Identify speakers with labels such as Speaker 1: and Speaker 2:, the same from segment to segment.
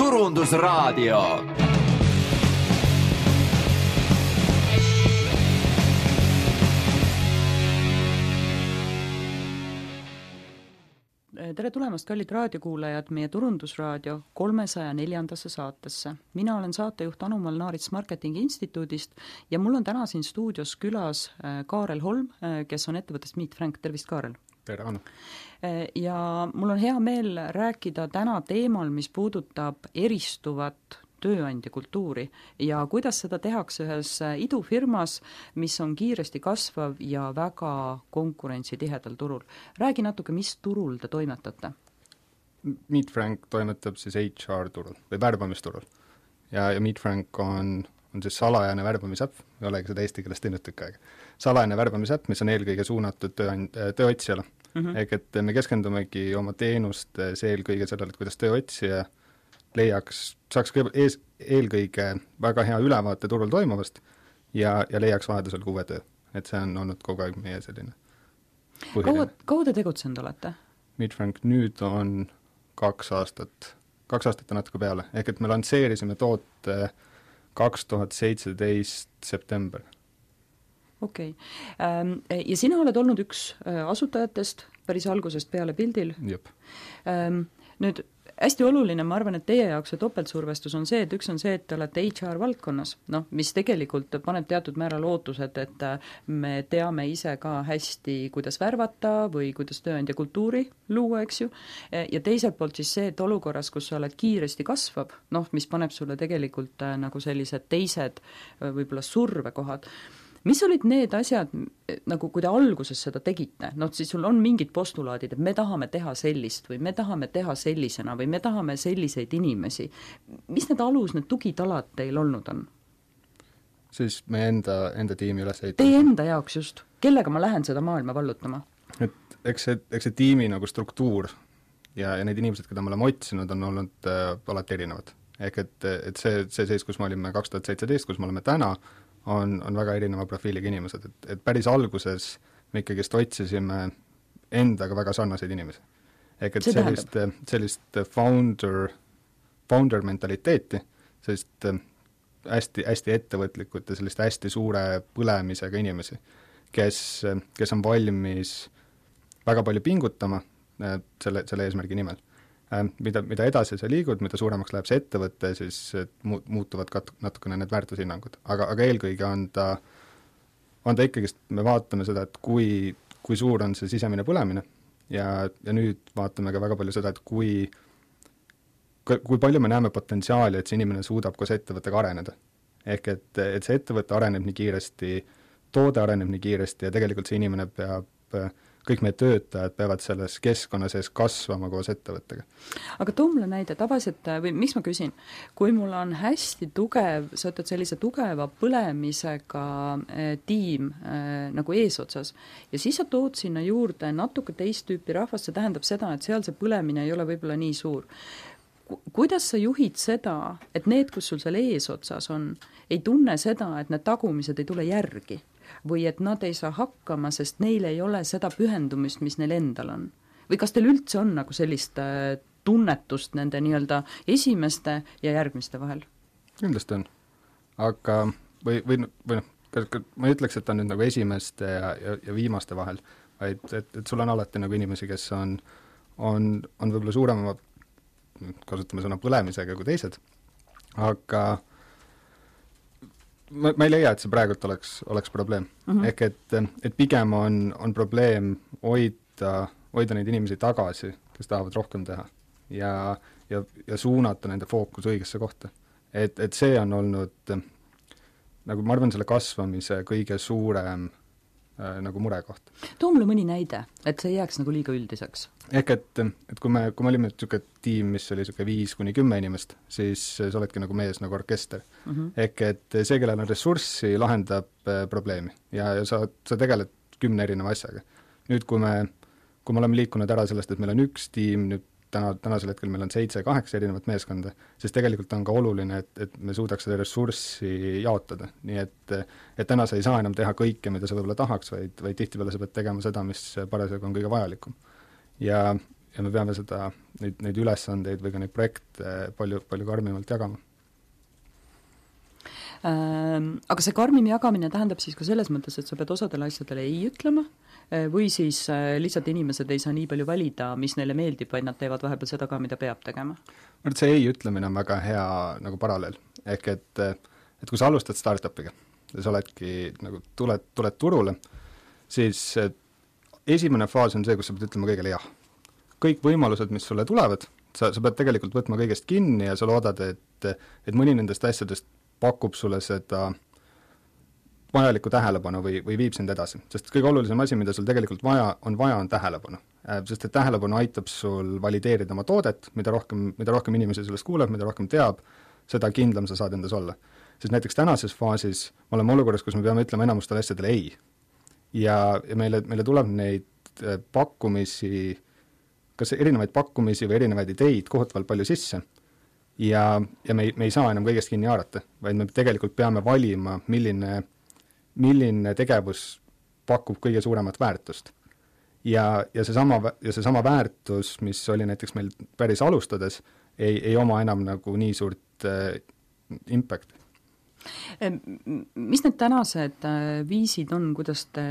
Speaker 1: turundusraadio
Speaker 2: tere tulemast, kallid raadiokuulajad, meie Turundusraadio kolmesaja neljandasse saatesse. mina olen saatejuht Anu-Mall Naarits Marketingi Instituudist ja mul on täna siin stuudios külas äh, Kaarel Holm, äh, kes on ettevõttest Meet Frank, tervist, Kaarel!
Speaker 3: Tere, Anu!
Speaker 2: Äh, ja mul on hea meel rääkida täna teemal, mis puudutab eristuvat tööandja kultuuri ja kuidas seda tehakse ühes idufirmas, mis on kiiresti kasvav ja väga konkurentsitihedal turul. räägi natuke, mis turul te toimetate?
Speaker 3: Meet Frank toimetab siis HR turul või värbamisturul. ja, ja Meet Frank on, on siis salajane värbamisäpp, ei olegi seda eesti keeles teinud tükk aega. salajane värbamisäpp, mis on eelkõige suunatud tööand-, tööotsijale mm. -hmm. ehk et me keskendumegi oma teenustes eelkõige sellele, et kuidas tööotsija leiaks, saaks kõigepealt ees, eelkõige väga hea ülevaate turul toimuvast ja, ja leiaks vajadusel ka uue töö. et see on olnud kogu aeg meie selline
Speaker 2: kaua, kaua te tegutsenud olete?
Speaker 3: Midfrank nüüd on kaks aastat, kaks aastat ja natuke peale, ehk et me lansseerisime toote kaks tuhat seitseteist september.
Speaker 2: Okei okay., ähm, ja sina oled olnud üks äh, asutajatest päris algusest peale pildil? Ähm, nüüd hästi oluline, ma arvan, et teie jaoks see topeltsurvestus on see, et üks on see, et te olete HR valdkonnas, noh, mis tegelikult paneb teatud määral ootused, et äh, me teame ise ka hästi, kuidas värvata või kuidas tööandja kultuuri luua, eks ju, ja teiselt poolt siis see, et olukorras, kus sa oled kiiresti kasvav, noh, mis paneb sulle tegelikult äh, nagu sellised teised äh, võib-olla survekohad, mis olid need asjad, nagu kui te alguses seda tegite, noh siis sul on mingid postulaadid, et me tahame teha sellist või me tahame teha sellisena või me tahame selliseid inimesi, mis need alus, need tugitalad teil olnud on?
Speaker 3: siis meie enda, enda tiimi ülesehitamine.
Speaker 2: Teie enda jaoks just, kellega ma lähen seda maailma vallutama?
Speaker 3: et eks see, eks see tiimi nagu struktuur ja, ja need inimesed, keda me oleme otsinud, on olnud äh, alati erinevad. ehk et, et see, see seis, kus me olime kaks tuhat seitseteist, kus me oleme täna, on, on väga erineva profiiliga inimesed, et, et päris alguses me ikkagist otsisime endaga väga sarnaseid inimesi. ehk et
Speaker 2: See
Speaker 3: sellist, sellist founder, founder mentaliteeti, sellist äh, hästi, hästi ettevõtlikut ja sellist hästi suure põlemisega inimesi, kes, kes on valmis väga palju pingutama äh, selle, selle eesmärgi nimel mida, mida edasi sa liigud, mida suuremaks läheb see ettevõte, siis mu-, muutuvad kat-, natukene need väärtushinnangud, aga, aga eelkõige on ta, on ta ikkagist, me vaatame seda, et kui, kui suur on see sisemine põlemine ja, ja nüüd vaatame ka väga palju seda, et kui kui palju me näeme potentsiaali, et see inimene suudab koos ettevõttega areneda. ehk et, et see ettevõte areneb nii kiiresti, toode areneb nii kiiresti ja tegelikult see inimene peab äh, kõik meie töötajad peavad selles keskkonna sees kasvama koos ettevõttega.
Speaker 2: aga too mulle näide, tavaliselt, või miks ma küsin, kui mul on hästi tugev, sa ütled sellise tugeva põlemisega eh, tiim eh, nagu eesotsas, ja siis sa tood sinna juurde natuke teist tüüpi rahvast, see tähendab seda, et seal see põlemine ei ole võib-olla nii suur kuidas sa juhid seda, et need, kus sul seal eesotsas on, ei tunne seda, et need tagumised ei tule järgi? Või et nad ei saa hakkama, sest neil ei ole seda pühendumist, mis neil endal on? või kas teil üldse on nagu sellist äh, tunnetust nende nii-öelda esimeste ja järgmiste vahel?
Speaker 3: kindlasti on. aga või, või, või noh, kas, kas ma ei ütleks, et ta on nüüd nagu esimeste ja, ja, ja viimaste vahel, vaid et, et sul on alati nagu inimesi, kes on, on, on võib-olla suurema, kasutame sõna põlemisega kui teised, aga ma, ma ei leia, et see praegult oleks, oleks probleem mm. -hmm. ehk et, et pigem on, on probleem hoida, hoida neid inimesi tagasi, kes tahavad rohkem teha. ja, ja, ja suunata nende fookus õigesse kohta. et, et see on olnud nagu ma arvan, selle kasvamise kõige suurem nagu murekoht.
Speaker 2: too mulle mõni näide, et see ei jääks nagu liiga üldiseks.
Speaker 3: ehk et, et kui me, kui me olime niisugune tiim, mis oli niisugune viis kuni kümme inimest, siis sa oledki nagu mees nagu orkester mm. -hmm. ehk et see, kellel on ressurssi, lahendab äh, probleemi ja, ja sa, sa tegeled kümne erineva asjaga. nüüd, kui me, kui me oleme liikunud ära sellest, et meil on üks tiim, nüüd täna, tänasel hetkel meil on seitse-kaheksa erinevat meeskonda, siis tegelikult on ka oluline, et, et me suudaks seda ressurssi jaotada, nii et et täna sa ei saa enam teha kõike, mida sa võib-olla tahaks, vaid, vaid tihtipeale sa pead tegema seda, mis parasjagu on kõige vajalikum. ja, ja me peame seda, neid, neid ülesandeid või ka neid projekte palju, palju karmimalt jagama
Speaker 2: ähm, Aga see karmim jagamine tähendab siis ka selles mõttes, et sa pead osadele asjadele ei ütlema, äh, või siis äh, lihtsalt inimesed ei saa nii palju valida, mis neile meeldib, vaid nad teevad vahepeal seda ka, mida peab tegema?
Speaker 3: ma arvan, et see ei ütlemine on väga hea nagu paralleel, ehk et et kui sa alustad startup'iga ja sa oledki nagu, tuled, tuled turule, siis esimene faas on see, kus sa pead ütlema kõigele jah. kõik võimalused, mis sulle tulevad, sa, sa pead tegelikult võtma kõigest kinni ja sa loodad, et, et mõni nendest asjadest pakub sulle seda vajalikku tähelepanu või, või viib sind edasi. sest kõige olulisem asi, mida sul tegelikult vaja, on vaja, on tähelepanu. Äh, sest et tähelepanu aitab sul valideerida oma toodet, mida rohkem, mida rohkem inimesi sellest kuuleb, mida rohkem teab, seda kindlam sa saad endas olla. sest näiteks tänases faasis me oleme olukorras, kus me peame ütlema enamustele asjadele ei ja, ja meile, meile tuleb neid äh, pakkumisi, kas erinevaid pakkumisi või erinevaid ideid kohutavalt palju sisse ja, ja me ei, me ei saa enam kõigest kinni haarata, vaid me tegelikult peame valima, milline, milline tegevus pakub kõige suuremat väärtust. ja, ja seesama, ja seesama väärtus, mis oli näiteks meil päris alustades, ei, ei oma enam nagu nii suurt äh, impact'i
Speaker 2: mis need tänased äh, viisid on, kuidas te,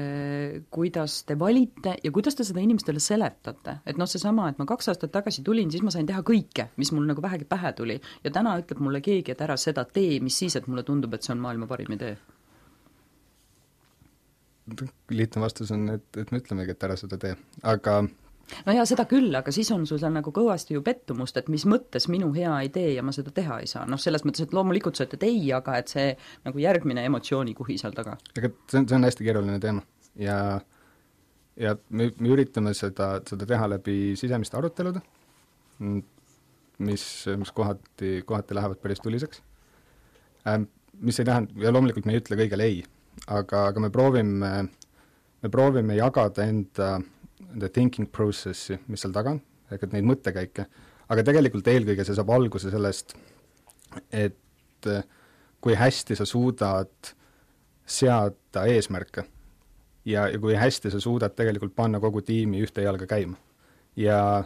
Speaker 2: kuidas te valite ja kuidas te seda inimestele seletate? et noh, seesama, et ma kaks aastat tagasi tulin, siis ma sain teha kõike, mis mul nagu vähegi pähe tuli. ja täna ütleb mulle keegi, et ära seda tee, mis siis, et mulle tundub, et see on maailma parim idee?
Speaker 3: Lihtne vastus on, et, et me ütlemegi, et ära seda tee, aga
Speaker 2: no jaa, seda küll, aga siis on sul seal nagu kõvasti ju pettumust, et mis mõttes minu hea idee ja ma seda teha ei saa, noh selles mõttes, et loomulikult sa ütled ei, aga et see nagu järgmine emotsioonikuhi seal taga.
Speaker 3: ega see on, see on hästi keeruline teema ja ja me, me üritame seda, seda teha läbi sisemiste arutelude, mis, mis kohati, kohati lähevad päris tuliseks ähm,. Mis ei tähenda, ja loomulikult me ei ütle kõigele ei, aga, aga me proovime, me proovime jagada enda the thinking process'i, mis seal taga on, ehk et neid mõttekäike, aga tegelikult eelkõige see saab alguse sellest, et kui hästi sa suudad seada eesmärke ja, ja kui hästi sa suudad tegelikult panna kogu tiimi ühte jalga käima. ja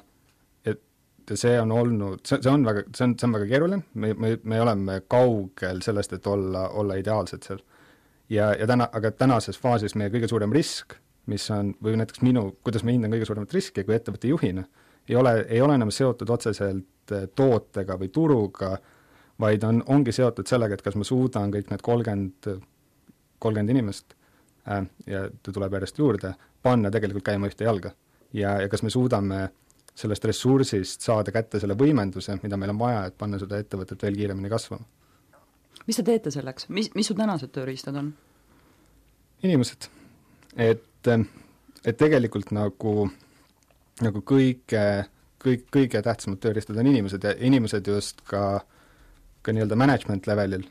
Speaker 3: et see on olnud, see, see on väga, see on, see on väga keeruline, me, me, me oleme kaugel sellest, et olla, olla ideaalsed seal. Ja, ja täna, aga tänases faasis meie kõige suurem risk mis on, või näiteks minu, kuidas ma hindan kõige suuremat riski kui ettevõtte juhina, ei ole, ei ole enam seotud otseselt eh, tootega või turuga, vaid on, ongi seotud sellega, et kas ma suudan kõik need kolmkümmend, kolmkümmend inimest äh, ja ta tuleb järjest juurde, panna tegelikult käima ühte jalga. ja, ja kas me suudame sellest ressursist saada kätte selle võimenduse, mida meil on vaja, et panna seda ettevõtet veel kiiremini kasvama.
Speaker 2: Mis te teete selleks, mis, mis su tänased tööriistad on?
Speaker 3: inimesed, et et, tegelikult nagu, nagu kõige, kõik, kõige tähtsamad tööriistad on inimesed ja inimesed just ka, ka nii-öelda management levelil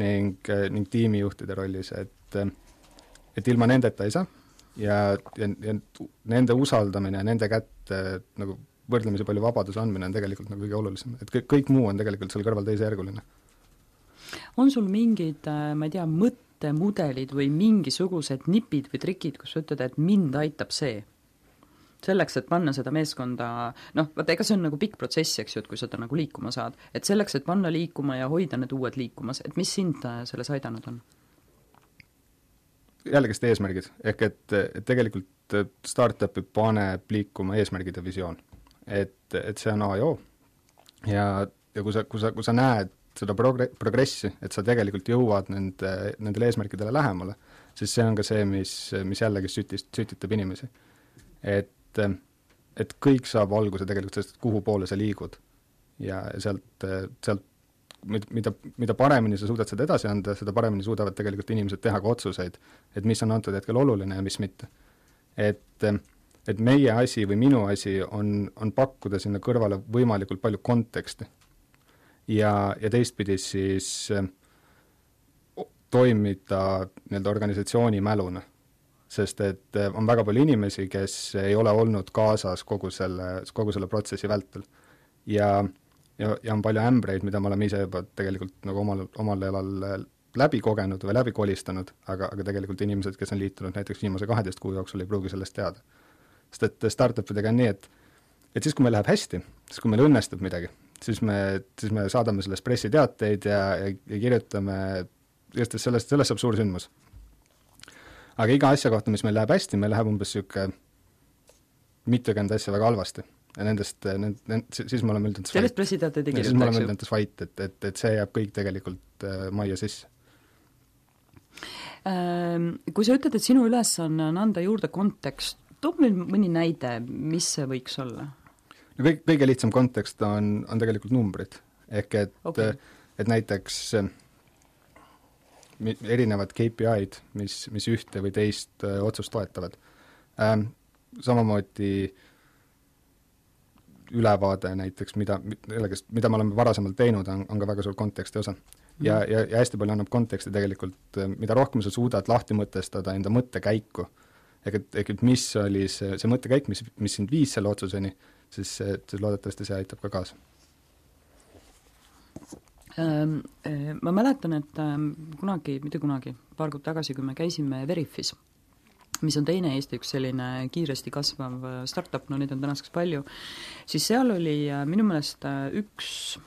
Speaker 3: ning, ning tiimijuhtide rollis, et et ilma nendeta ei saa ja, ja, ja nende usaldamine nende kätte nagu võrdlemisi palju vabaduse andmine on tegelikult nagu kõige olulisem, et kõik, kõik muu on tegelikult seal kõrval teisejärguline.
Speaker 2: On sul mingid, ma ei tea, mõttemudelid või mingisugused nipid või trikid, kus sa ütled, et mind aitab see? selleks, et panna seda meeskonda, noh, vaata ega see on nagu pikk protsess, eks ju, et kui seda nagu liikuma saad, et selleks, et panna liikuma ja hoida need uued liikumas, et mis sind äh, selles aidanud on?
Speaker 3: jällegist eesmärgid, ehk et, et tegelikult startup'i paneb liikuma eesmärgid ja visioon. et, et see on A ja O. ja, ja kui sa, kui sa, kui sa näed seda progre-, progressi, et sa tegelikult jõuad nende, nendele eesmärkidele lähemale, siis see on ka see, mis, mis jällegi sütist, sütitab inimesi. et, et kõik saab alguse tegelikult sellest, kuhu poole sa liigud. ja sealt, sealt mida, mida paremini sa suudad seda edasi anda, seda paremini suudavad tegelikult inimesed teha ka otsuseid, et mis on antud hetkel oluline ja mis mitte. et, et meie asi või minu asi on, on pakkuda sinna kõrvale võimalikult palju konteksti ja, ja teistpidi siis äh, toimida nii-öelda organisatsiooni mäluna. sest et äh, on väga palju inimesi, kes ei ole olnud kaasas kogu selle, kogu selle protsessi vältel. ja, ja, ja on palju ämbreid, mida me oleme ise juba tegelikult nagu omal, omal elal äh, läbi kogenud või läbi kolistanud, aga, aga tegelikult inimesed, kes on liitunud näiteks viimase kaheteist kuu jooksul, ei pruugi sellest teada. sest et startup idega on nii, et et siis, kui meil läheb hästi, siis kui meil õnnestub midagi, siis me, siis me saadame sellest pressiteateid ja, ja, ja kirjutame, igatahes sellest, sellest saab suur sündmus. aga iga asja kohta, mis meil läheb hästi, meil läheb umbes niisugune mitukümmend asja väga halvasti ja nendest, nend-, nend-, siis me oleme üldjoontes
Speaker 2: sellest pressiteateid ei kirjuta, eks
Speaker 3: ju? siis me oleme üldjoontes vait, et, et, et see jääb kõik tegelikult äh, majja sisse
Speaker 2: ähm, Kui sa ütled, et sinu ülesanne on anda juurde kontekst, too meil mõni näide, mis see võiks olla?
Speaker 3: No kõik, kõige lihtsam kontekst on, on tegelikult numbrid. ehk et okay., et näiteks äh, erinevad KPI-d, mis, mis ühte või teist öö, äh, otsust toetavad ähm,. Samamoodi äh, ülevaade näiteks, mida, millegast, mida me oleme varasemalt teinud, on, on ka väga suur konteksti osa. ja -hmm. ja, ja hästi palju annab konteksti tegelikult, mida rohkem sa suudad lahti mõtestada enda mõttekäiku, ehk et, ehk et mis oli see, see mõttekäik, mis, mis sind viis selle otsuseni, siis, siis loodetavasti see aitab ka kaasa.
Speaker 2: Ehm, eh, Ma mäletan, et ehm, kunagi, mitte kunagi, paar kuud tagasi, kui me käisime Veriffis mis on teine Eesti üks selline kiiresti kasvav äh, startup, no neid on tänaseks palju, siis seal oli äh, minu meelest äh, üks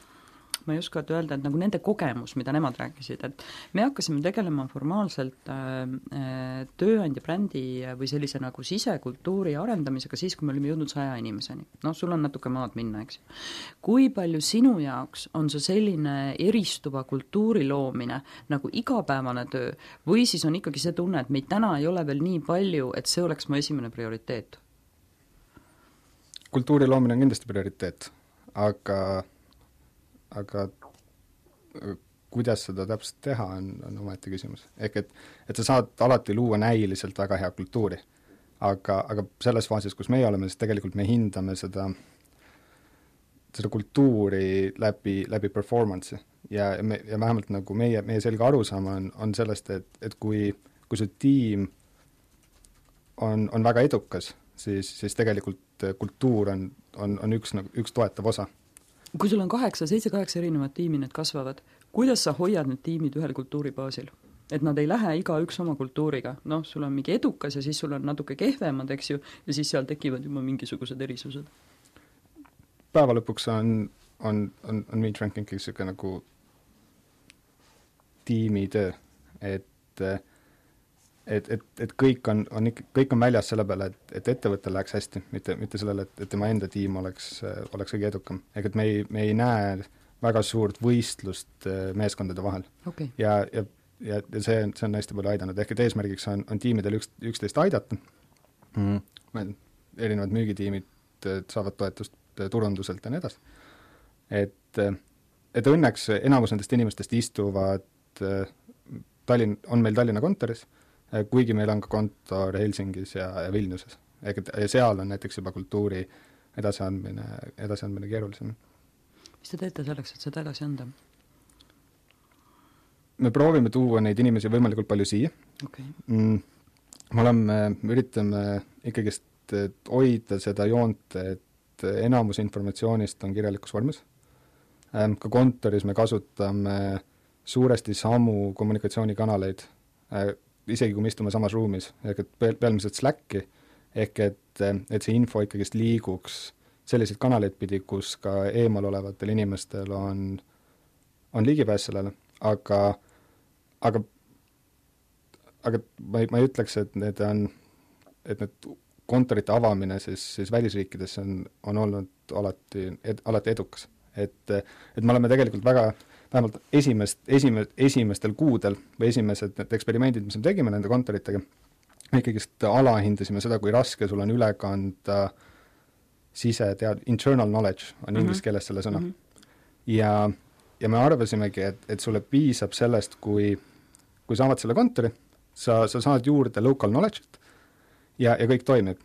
Speaker 2: ma ei oska öelda, et nagu nende kogemus, mida nemad rääkisid, et me hakkasime tegelema formaalselt äh, äh, tööandja brändi või sellise nagu sisekultuuri arendamisega siis, kui me olime jõudnud saja inimeseni. noh, sul on natuke maad minna, eks ju. kui palju sinu jaoks on see selline eristuva kultuuri loomine nagu igapäevane töö või siis on ikkagi see tunne, et meid täna ei ole veel nii palju, et see oleks mu esimene prioriteet?
Speaker 3: kultuuri loomine on kindlasti prioriteet, aga aga kuidas seda täpselt teha, on, on omaette küsimus. ehk et, et sa saad alati luua näiliselt väga head kultuuri, aga, aga selles faasis, kus meie oleme, siis tegelikult me hindame seda, seda kultuuri läbi, läbi performance'i. Ja me, ja vähemalt nagu meie, meie selge arusaam on, on sellest, et, et kui, kui su tiim on, on väga edukas, siis, siis tegelikult kultuur on, on, on üks, nagu, üks toetav osa
Speaker 2: kui sul on kaheksa, seitse-kaheksa erinevat tiimi, need kasvavad, kuidas sa hoiad need tiimid ühel kultuuribaasil? et nad ei lähe igaüks oma kultuuriga, noh, sul on mingi edukas ja siis sul on natuke kehvemad, eks ju, ja siis seal tekivad juba mingisugused erisused.
Speaker 3: päeva lõpuks on, on, on, on meat ranking niisugune nagu tiimitöö, et äh, et, et, et kõik on, on ikka, kõik on väljas selle peale, et, et ettevõttel läheks hästi, mitte, mitte sellele, et, et tema enda tiim oleks, oleks kõige edukam. ehk et me ei, me ei näe väga suurt võistlust äh, meeskondade vahel
Speaker 2: okay..
Speaker 3: ja, ja, ja, ja see, see on hästi palju aidanud, ehk et eesmärgiks on, on tiimidel üks, üksteist aidata mm., erinevad müügitiimid äh, saavad toetust äh, turunduselt ja nii edasi. et, et õnneks enamus nendest inimestest istuvad Tallinn, on meil Tallinna kontoris Äh, kuigi meil on ka kontor Helsingis ja, ja Vilniuses. ja seal on näiteks juba kultuuri edasiandmine, edasiandmine keerulisem.
Speaker 2: mis te teete selleks, et seda edasi anda?
Speaker 3: me proovime tuua neid inimesi võimalikult palju siia
Speaker 2: okay..
Speaker 3: Mm, me oleme, me üritame ikkagist hoida seda joont, et enamus informatsioonist on kirjalikus vormis, ähm, ka kontoris me kasutame suuresti samu kommunikatsioonikanaleid, äh, isegi kui me istume samas ruumis, ehk et peamiselt Slacki, ehk et, et see info ikkagist liiguks selliseid kanaleid pidi, kus ka eemal olevatel inimestel on, on ligipääs sellele, aga, aga aga ma ei, ma ei ütleks, et need on, et need kontorite avamine siis, siis välisriikides on, on olnud alati ed,, alati edukas. et, et me oleme tegelikult väga äh, vähemalt esimest, esime-, esimestel kuudel või esimesed need eksperimendid, mis me tegime nende kontoritega, me ikkagist alahindasime seda, kui raske sul on üle kanda sisetead-, internal knowledge on mm -hmm. inglise keeles selle sõna mm. -hmm. ja, ja me arvasimegi, et, et sulle piisab sellest, kui, kui sa avad selle kontori, sa, sa saad juurde local knowledge'it ja, ja kõik toimib.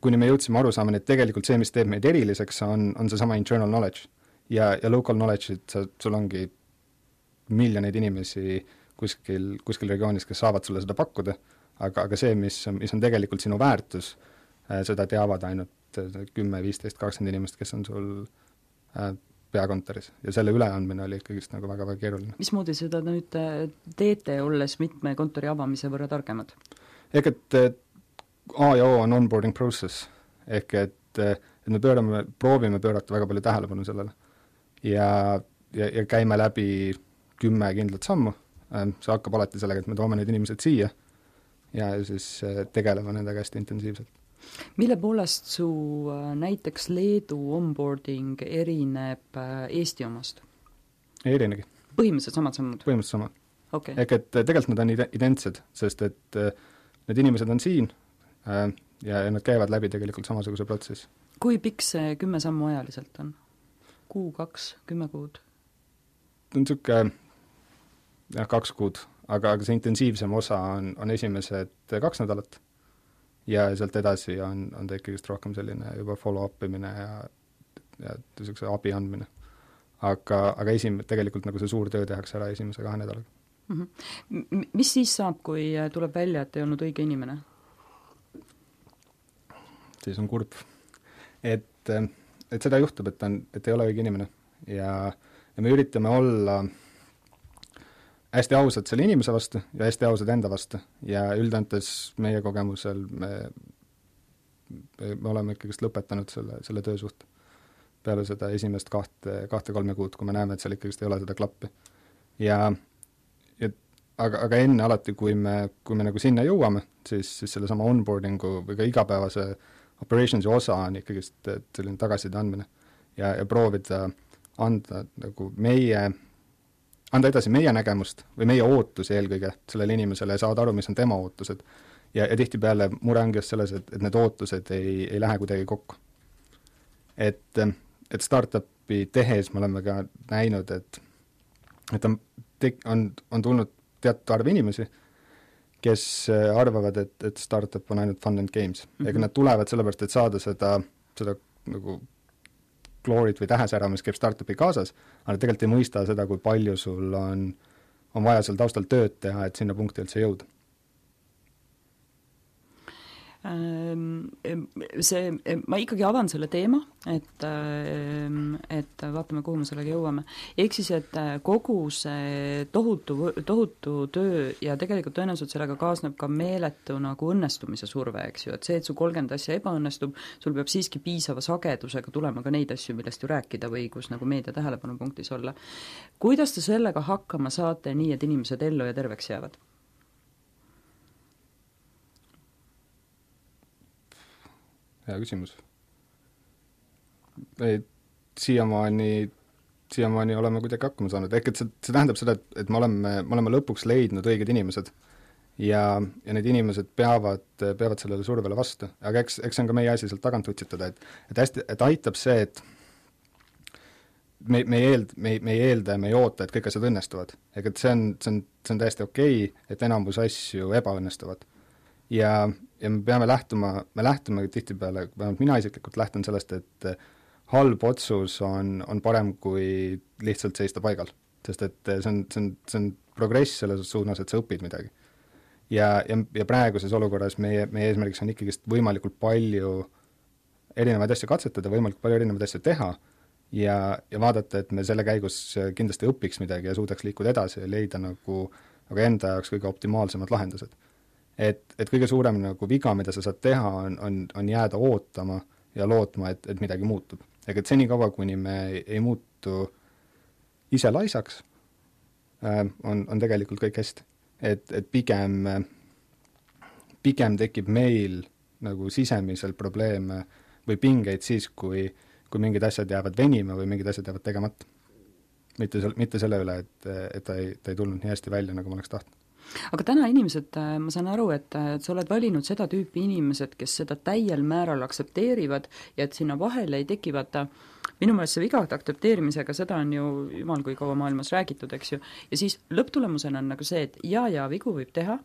Speaker 3: kuni me jõudsime arusaamani, et tegelikult see, mis teeb meid eriliseks, on, on seesama internal knowledge. ja, ja local knowledge'it sa, sul ongi miljoneid inimesi kuskil, kuskil regioonis, kes saavad sulle seda pakkuda, aga, aga see, mis, mis on tegelikult sinu väärtus, äh, seda teavad ainult äh, kümme, viisteist, kakskümmend inimest, kes on sul äh, peakontoris ja selle üleandmine oli ikkagist nagu väga-väga keeruline.
Speaker 2: mismoodi seda nüüd teete, olles mitme kontori avamise võrra targemad?
Speaker 3: ehk et A ja O on onboarding process, ehk et, et me pöörame, proovime pöörata väga palju tähelepanu sellele. ja, ja, ja käime läbi kümme kindlat sammu, ähm, see hakkab alati sellega, et me toome need inimesed siia ja siis äh, tegeleme nendega hästi intensiivselt.
Speaker 2: mille poolest su äh, näiteks Leedu onboarding erineb Eesti omast?
Speaker 3: ei erinegi.
Speaker 2: põhimõtteliselt samad sammud?
Speaker 3: põhimõtteliselt samad
Speaker 2: okay..
Speaker 3: ehk et tegelikult nad on identsed, sest et need inimesed on siin äh, ja, ja nad käivad läbi tegelikult samasuguse protsessi.
Speaker 2: kui pikk see kümme sammu ajaliselt on? kuu, kaks, kümme kuud?
Speaker 3: on niisugune jah, kaks kuud, aga, aga see intensiivsem osa on, on esimesed kaks nädalat ja sealt edasi on, on ta ikkagist rohkem selline juba follow-up imine ja, ja niisuguse abi andmine. aga, aga esim-, tegelikult nagu see suur töö tehakse ära esimese kahe nädalaga
Speaker 2: mm. -hmm. Mis siis saab, kui tuleb välja, et ei olnud õige inimene?
Speaker 3: siis on kurb. et, et seda juhtub, et on, et ei ole õige inimene ja, ja me üritame olla hästi ausad selle inimese vastu ja hästi ausad enda vastu ja üldjoontes meie kogemusel me, me oleme ikkagist lõpetanud selle, selle töösuhte. peale seda esimest kahte, kahte-kolme kuud, kui me näeme, et seal ikkagist ei ole seda klappi. ja, ja aga, aga enne alati, kui me, kui me nagu sinna jõuame, siis, siis sellesama onboarding'u või ka igapäevase operations'i osa on ikkagist selline tagasiside andmine ja, ja proovida anda nagu meie, anda edasi meie nägemust või meie ootusi eelkõige sellele inimesele ja saada aru, mis on tema ootused. ja, ja tihtipeale mure ongi just selles, et, et need ootused ei, ei lähe kuidagi kokku. et, et startup'i tehes me oleme ka näinud, et et on, on, on tulnud teatud arv inimesi, kes arvavad, et, et startup on ainult fun and games mm. -hmm. ega nad tulevad sellepärast, et saada seda, seda nagu gloorit või tähesära, mis käib startup'i kaasas, aga tegelikult ei mõista seda, kui palju sul on, on vaja seal taustal tööd teha, et sinna punkti üldse jõuda
Speaker 2: see, ma ikkagi avan selle teema, et, ehm, et vaatame, kuhu me sellega jõuame. ehk siis, et kogu see tohutu, tohutu töö ja tegelikult tõenäoliselt sellega kaasneb ka meeletu nagu õnnestumise surve, eks ju, et see, et su kolmkümmend asja ebaõnnestub, sul peab siiski piisava sagedusega tulema ka neid asju, millest ju rääkida või kus nagu meedia tähelepanupunktis olla. kuidas te sellega hakkama saate, nii et inimesed ellu ja terveks jäävad?
Speaker 3: Hea küsimus. et siiamaani, siiamaani oleme kuidagi hakkama saanud, ehk et see, see tähendab seda, et, et me oleme, me oleme lõpuks leidnud õiged inimesed ja, ja need inimesed peavad, peavad sellele survele vastu. aga eks, eks see on ka meie asi sealt tagant utsitada, et et hästi, et aitab see, et me, me ei eld-, me ei, me ei eelda ja me ei oota, et kõik asjad õnnestuvad. ega et see on, see on, see on täiesti okei okay,, et enamus asju ebaõnnestuvad ja, ja me peame lähtuma, me lähtume tihtipeale, vähemalt mina isiklikult lähtun sellest, et halb otsus on, on parem kui lihtsalt seista paigal. sest et see on, see on, see on progress selles suunas, et sa õpid midagi. ja, ja, ja praeguses olukorras meie, meie eesmärgiks on ikkagist võimalikult palju erinevaid asju katsetada, võimalikult palju erinevaid asju teha ja, ja vaadata, et me selle käigus kindlasti õpiks midagi ja suudaks liikuda edasi ja leida nagu, nagu enda jaoks kõige optimaalsemad lahendused et, et kõige suurem nagu viga, mida sa saad teha, on, on, on jääda ootama ja lootma, et, et midagi muutub. ega et senikaua, kuni me ei, ei muutu ise laisaks äh,, on, on tegelikult kõik hästi. et, et pigem, pigem tekib meil nagu sisemiselt probleeme või pingeid siis, kui, kui mingid asjad jäävad venima või mingid asjad jäävad tegemata. mitte sel-, mitte selle üle, et, et ta ei, ta ei tulnud nii hästi välja, nagu ma oleks tahtnud
Speaker 2: aga täna inimesed, äh, ma saan aru, et, äh, sa oled valinud seda tüüpi inimesed, kes seda täiel määral aktsepteerivad ja et sinna vahele ei teki vaata minu meelest see vigade aktsepteerimisega, seda on ju jumal kui kaua maailmas räägitud, eks ju, ja siis lõpptulemusena on nagu see, et jaa, jaa, vigu võib teha,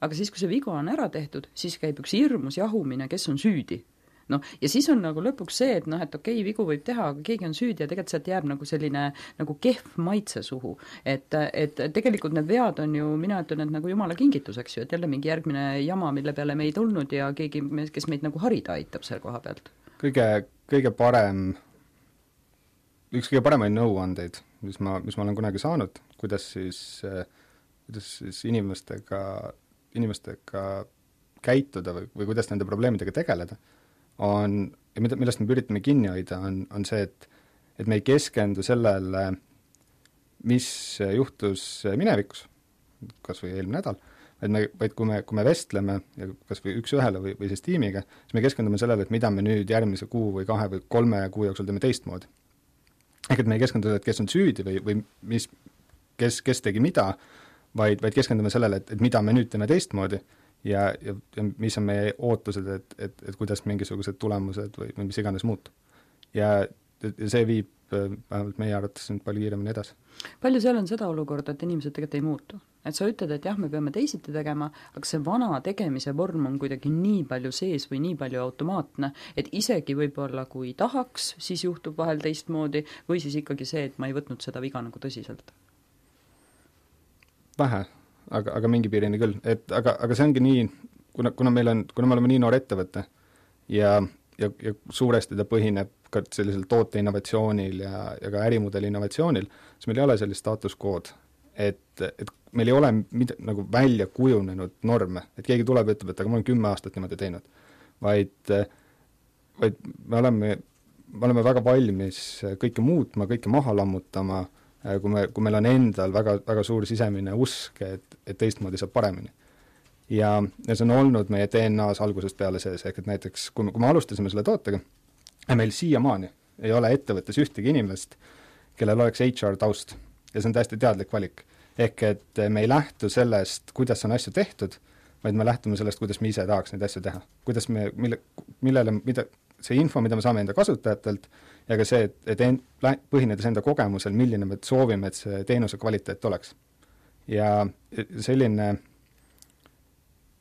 Speaker 2: aga siis, kui see viga on ära tehtud, siis käib üks hirmus jahumine, kes on süüdi noh, ja siis on nagu lõpuks see, et noh, et okei okay,, vigu võib teha, aga keegi on süüdi ja tegelikult sealt jääb nagu selline nagu kehv maitse suhu. et, et tegelikult need vead on ju, mina ütlen, et nagu jumala kingitus, eks ju, et jälle mingi järgmine jama, mille peale me ei tulnud ja keegi, kes meid nagu harida aitab selle koha pealt.
Speaker 3: kõige, kõige parem, üks kõige paremaid nõuandeid, mis ma, mis ma olen kunagi saanud, kuidas siis, kuidas siis inimestega, inimestega käituda või, või kuidas nende probleemidega tegeleda on, mida, millest me üritame kinni hoida, on, on see, et et me ei keskendu sellele, mis juhtus minevikus, kas või eelmine nädal, vaid me, vaid kui me, kui me vestleme ja kas või üks-ühele või, või siis tiimiga, siis me keskendume sellele, et mida me nüüd järgmise kuu või kahe või kolme kuu jooksul teeme teistmoodi. ehk et me ei keskendu sellele, et kes on süüdi või, või mis, kes, kes tegi mida, vaid, vaid keskendume sellele, et, et mida me nüüd teeme teistmoodi ja, ja, ja mis on meie ootused, et, et, et kuidas mingisugused tulemused või, või mis iganes muutub. ja, ja see viib äh, vähemalt meie arvates nüüd palju kiiremini edasi.
Speaker 2: palju seal on seda olukorda, et inimesed tegelikult ei muutu? et sa ütled, et jah, me peame teisiti tegema, aga see vana tegemise vorm on kuidagi nii palju sees või nii palju automaatne, et isegi võib-olla kui tahaks, siis juhtub vahel teistmoodi, või siis ikkagi see, et ma ei võtnud seda viga nagu tõsiselt
Speaker 3: vähe, aga, aga mingi piirini küll, et aga, aga see ongi nii, kuna, kuna meil on, kuna me oleme nii noor ettevõte ja, ja, ja suuresti ta põhineb ka sellisel toote innovatsioonil ja, ja ka ärimudeli innovatsioonil, siis meil ei ole sellist status quo'd. et, et meil ei ole mida, nagu välja kujunenud norme, et keegi tuleb ja ütleb, et aga ma olen kümme aastat niimoodi teinud. vaid, vaid me oleme, me oleme väga valmis kõike muutma, kõike maha lammutama Äh, kui me, kui meil on endal väga, väga suur sisemine usk, et, et teistmoodi saab paremini. ja, ja see on olnud meie DNA-s algusest peale sees, ehk et näiteks kui me, kui me alustasime selle tootega, meil siiamaani ei ole ettevõttes ühtegi inimest, kellel oleks HR taust ja see on täiesti teadlik valik. ehk et me ei lähtu sellest, kuidas on asju tehtud, vaid me lähtume sellest, kuidas me ise tahaks neid asju teha. kuidas me, mille, millele, mida, see info, mida me saame enda kasutajatelt, ja ka see, et, et en-, põhinedes enda kogemusel, milline me soovime, et see teenuse kvaliteet oleks. ja selline,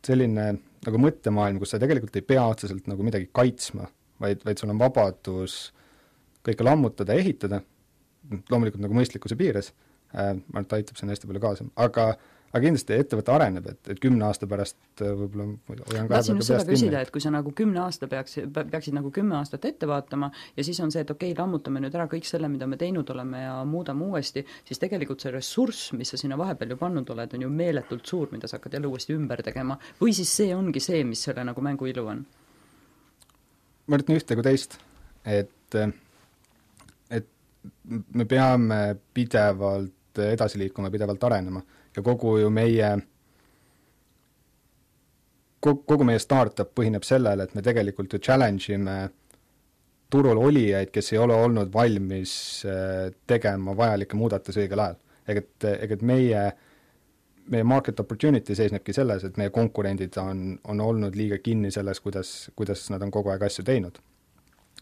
Speaker 3: selline nagu mõttemaailm, kus sa tegelikult ei pea otseselt nagu midagi kaitsma, vaid, vaid sul on vabadus kõike lammutada ja ehitada, loomulikult nagu mõistlikkuse piires äh,, ma arvan, et aitab sinna hästi palju kaasa, aga äh, aga kindlasti ettevõte areneb, et, et kümne aasta pärast äh, võib-olla
Speaker 2: hoian ka tahtsin just seda küsida, et kui sa nagu kümne aasta peaks, peaksid nagu kümme aastat ette vaatama ja siis on see, et okei okay,, lammutame nüüd ära kõik selle, mida me teinud oleme ja muudame uuesti, siis tegelikult see ressurss, mis sa sinna vahepeal ju pannud oled, on ju meeletult suur, mida sa hakkad jälle uuesti ümber tegema, või siis see ongi see, mis selle nagu mängu ilu on?
Speaker 3: ma arvan, et nii ühte kui teist, et et me peame pidevalt edasi liikuma, pidevalt arenema ja kogu ju meie, kogu meie startup põhineb sellel, et me tegelikult ju challenge ime turul olijaid, kes ei ole olnud valmis äh, tegema vajalikke muudatusi õigel ajal. ega et, ega et meie, meie market opportunity seisnebki selles, et meie konkurendid on, on olnud liiga kinni selles, kuidas, kuidas nad on kogu aeg asju teinud.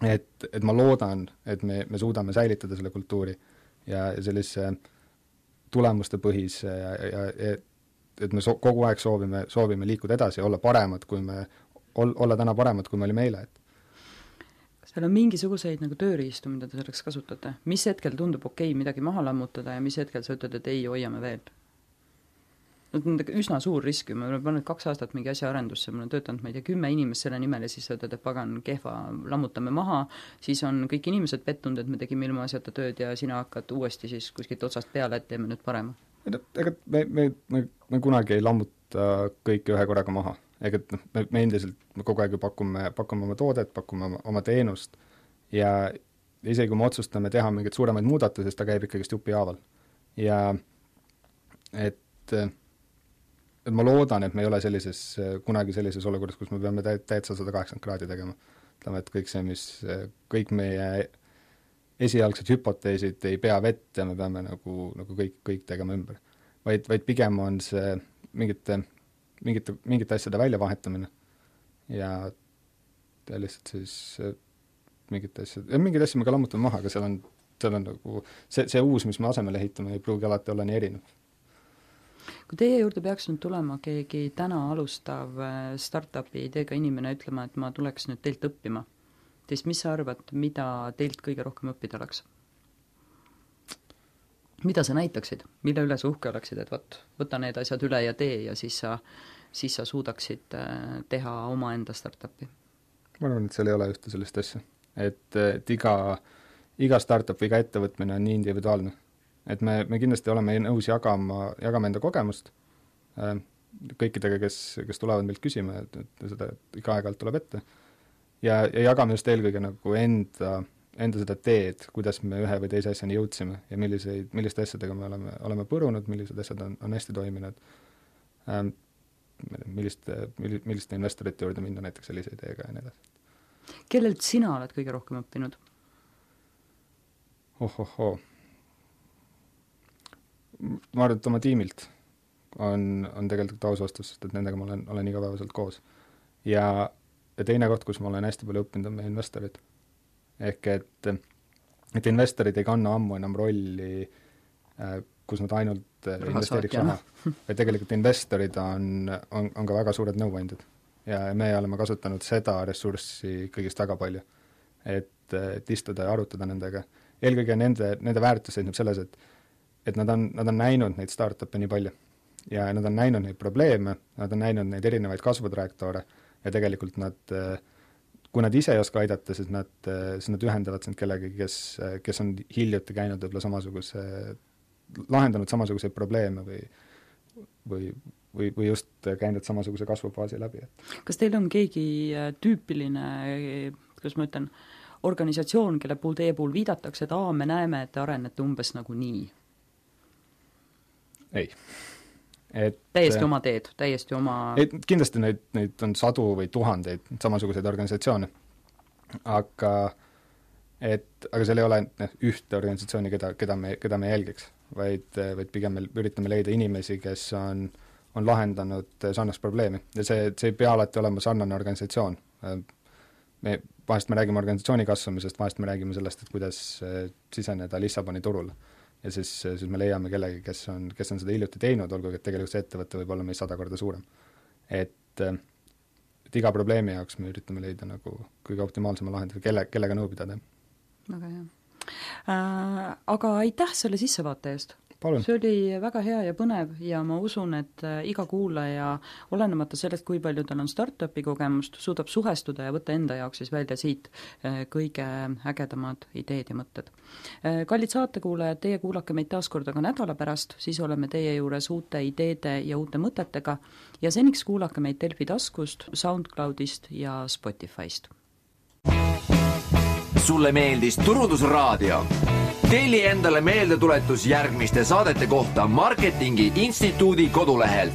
Speaker 3: et, et ma loodan, et me, me suudame säilitada selle kultuuri ja, ja sellise äh, tulemustepõhise ja, ja, ja et me so-, kogu aeg soovime, soovime liikuda edasi ja olla paremad, kui me, ol-, olla täna paremad, kui me olime eile, et
Speaker 2: kas teil on mingisuguseid nagu tööriistu, mida te selleks kasutate? mis hetkel tundub okei okay, midagi maha lammutada ja mis hetkel sa ütled, et ei, hoiame veel? Noh, on üsna suur risk ju, ma olen pannud kaks aastat mingi asja arendusse, mul on töötanud, ma ei tea, kümme inimest selle nimel ja siis sa ütled, et pagan, kehva, lammutame maha, siis on kõik inimesed pettunud, et me tegime ilmaasjata tööd ja sina hakkad uuesti siis kuskilt otsast peale, et teeme nüüd parema.
Speaker 3: ega me, me, me, me kunagi ei lammuta kõike ühe korraga maha. ega et noh, me, me endiselt, me kogu aeg ju pakume, pakume oma toodet, pakume oma, oma teenust ja isegi kui me otsustame teha mingeid suuremaid muudatusi, siis ta käib ikkagist jupihaaval. ja et et ma loodan, et me ei ole sellises, kunagi sellises olukorras, kus me peame täit-, täitsa sada kaheksakümmend kraadi tegema. ütleme, et kõik see, mis, kõik meie esialgsed hüpoteesid ei pea vett ja me peame nagu, nagu kõik, kõik tegema ümber. vaid, vaid pigem on see mingite, mingite, mingite asjade väljavahetamine ja, ja lihtsalt siis mingite asjade, mingeid asju me ka lammutame maha, aga seal on, seal on nagu see, see uus, mis me asemele ehitame, ei pruugi alati olla nii erinev
Speaker 2: kui teie juurde peaks nüüd tulema keegi täna alustav äh, startup'i ideega inimene ütlema, et ma tuleks nüüd teilt õppima, siis mis sa arvad, mida teilt kõige rohkem õppida oleks? mida sa näitaksid, mille üle sa uhke oleksid, et vot, võta need asjad üle ja tee ja siis sa, siis sa suudaksid äh, teha omaenda startup'i?
Speaker 3: ma arvan, et seal ei ole ühte sellist asja. et, et iga, iga startup iga ettevõtmine on nii individuaalne et me, me kindlasti oleme nõus jagama, jagama enda kogemust äh, kõikidega, kes, kes tulevad meilt küsima, et, et seda ikka aeg-ajalt tuleb ette. ja, ja jagame just eelkõige nagu enda, enda seda teed, kuidas me ühe või teise asjani jõudsime ja milliseid, milliste asjadega me oleme, oleme põrunud, millised asjad on, on hästi toiminud ähm,, milliste, milli-, milliste investorite juurde minna näiteks sellise ideega ja nii edasi.
Speaker 2: kellelt sina oled kõige rohkem õppinud?
Speaker 3: ohohoo. Ma arvan, et oma tiimilt on, on tegelikult aus vastus, sest et nendega ma olen, olen igapäevaselt koos. ja, ja teine koht, kus ma olen hästi palju õppinud, on meie investorid. ehk et, et investorid ei kanna ammu enam rolli äh, kus nad ainult äh, investeeriks raha, vaid tegelikult investorid on, on, on ka väga suured nõuandjad. ja me oleme kasutanud seda ressurssi kõigist väga palju. et, et istuda ja arutada nendega, eelkõige nende, nende väärtus seisneb selles, et et nad on, nad on näinud neid startup'e nii palju ja nad on näinud neid probleeme, nad on näinud neid erinevaid kasvutrajektoore ja tegelikult nad, kui nad ise ei oska aidata, siis nad, siis nad ühendavad sind kellegagi, kes, kes on hiljuti käinud võib-olla samasuguse, lahendanud samasuguseid probleeme või või, või, või just käinud samasuguse kasvufaasi läbi, et
Speaker 2: kas teil on keegi äh, tüüpiline, kuidas ma ütlen, organisatsioon, kelle puhul teie puhul viidatakse, et aa, me näeme, et te arenete umbes nagu nii?
Speaker 3: Ei.
Speaker 2: Et täiesti oma teed, täiesti oma
Speaker 3: et kindlasti neid, neid on sadu või tuhandeid samasuguseid organisatsioone, aga et, aga seal ei ole noh, ühte organisatsiooni, keda, keda me, keda me jälgiks, vaid, vaid pigem me üritame leida inimesi, kes on, on lahendanud sarnast probleemi. Ja see, see ei pea alati olema sarnane organisatsioon. me, vahest me räägime organisatsiooni kasvamisest, vahest me räägime sellest, et kuidas siseneda Lissaboni turule ja siis, siis me leiame kellegi, kes on, kes on seda hiljuti teinud, olgugi et tegelikult see ettevõte võib olla meist sada korda suurem. et, et iga probleemi jaoks me üritame leida nagu kõige optimaalsema lahenduse, kelle, kellega nõu pidada.
Speaker 2: väga hea äh,. Aga aitäh selle sissevaate eest!
Speaker 3: See
Speaker 2: oli väga hea ja põnev ja ma usun, et äh, iga kuulaja, olenemata sellest, kui palju tal on startup'i kogemust, suudab suhestuda ja võtta enda jaoks siis välja siit äh, kõige ägedamad ideed ja mõtted. Äh, kallid saatekuulajad, teie kuulake meid taas kord aga nädala pärast, siis oleme teie juures uute ideede ja uute mõtetega ja seniks kuulake meid Delfi taskust, SoundCloudist ja Spotify'st.
Speaker 1: Sulle meeldis Turundusraadio. telli endale meeldetuletus järgmiste saadete kohta Marketingi Instituudi kodulehelt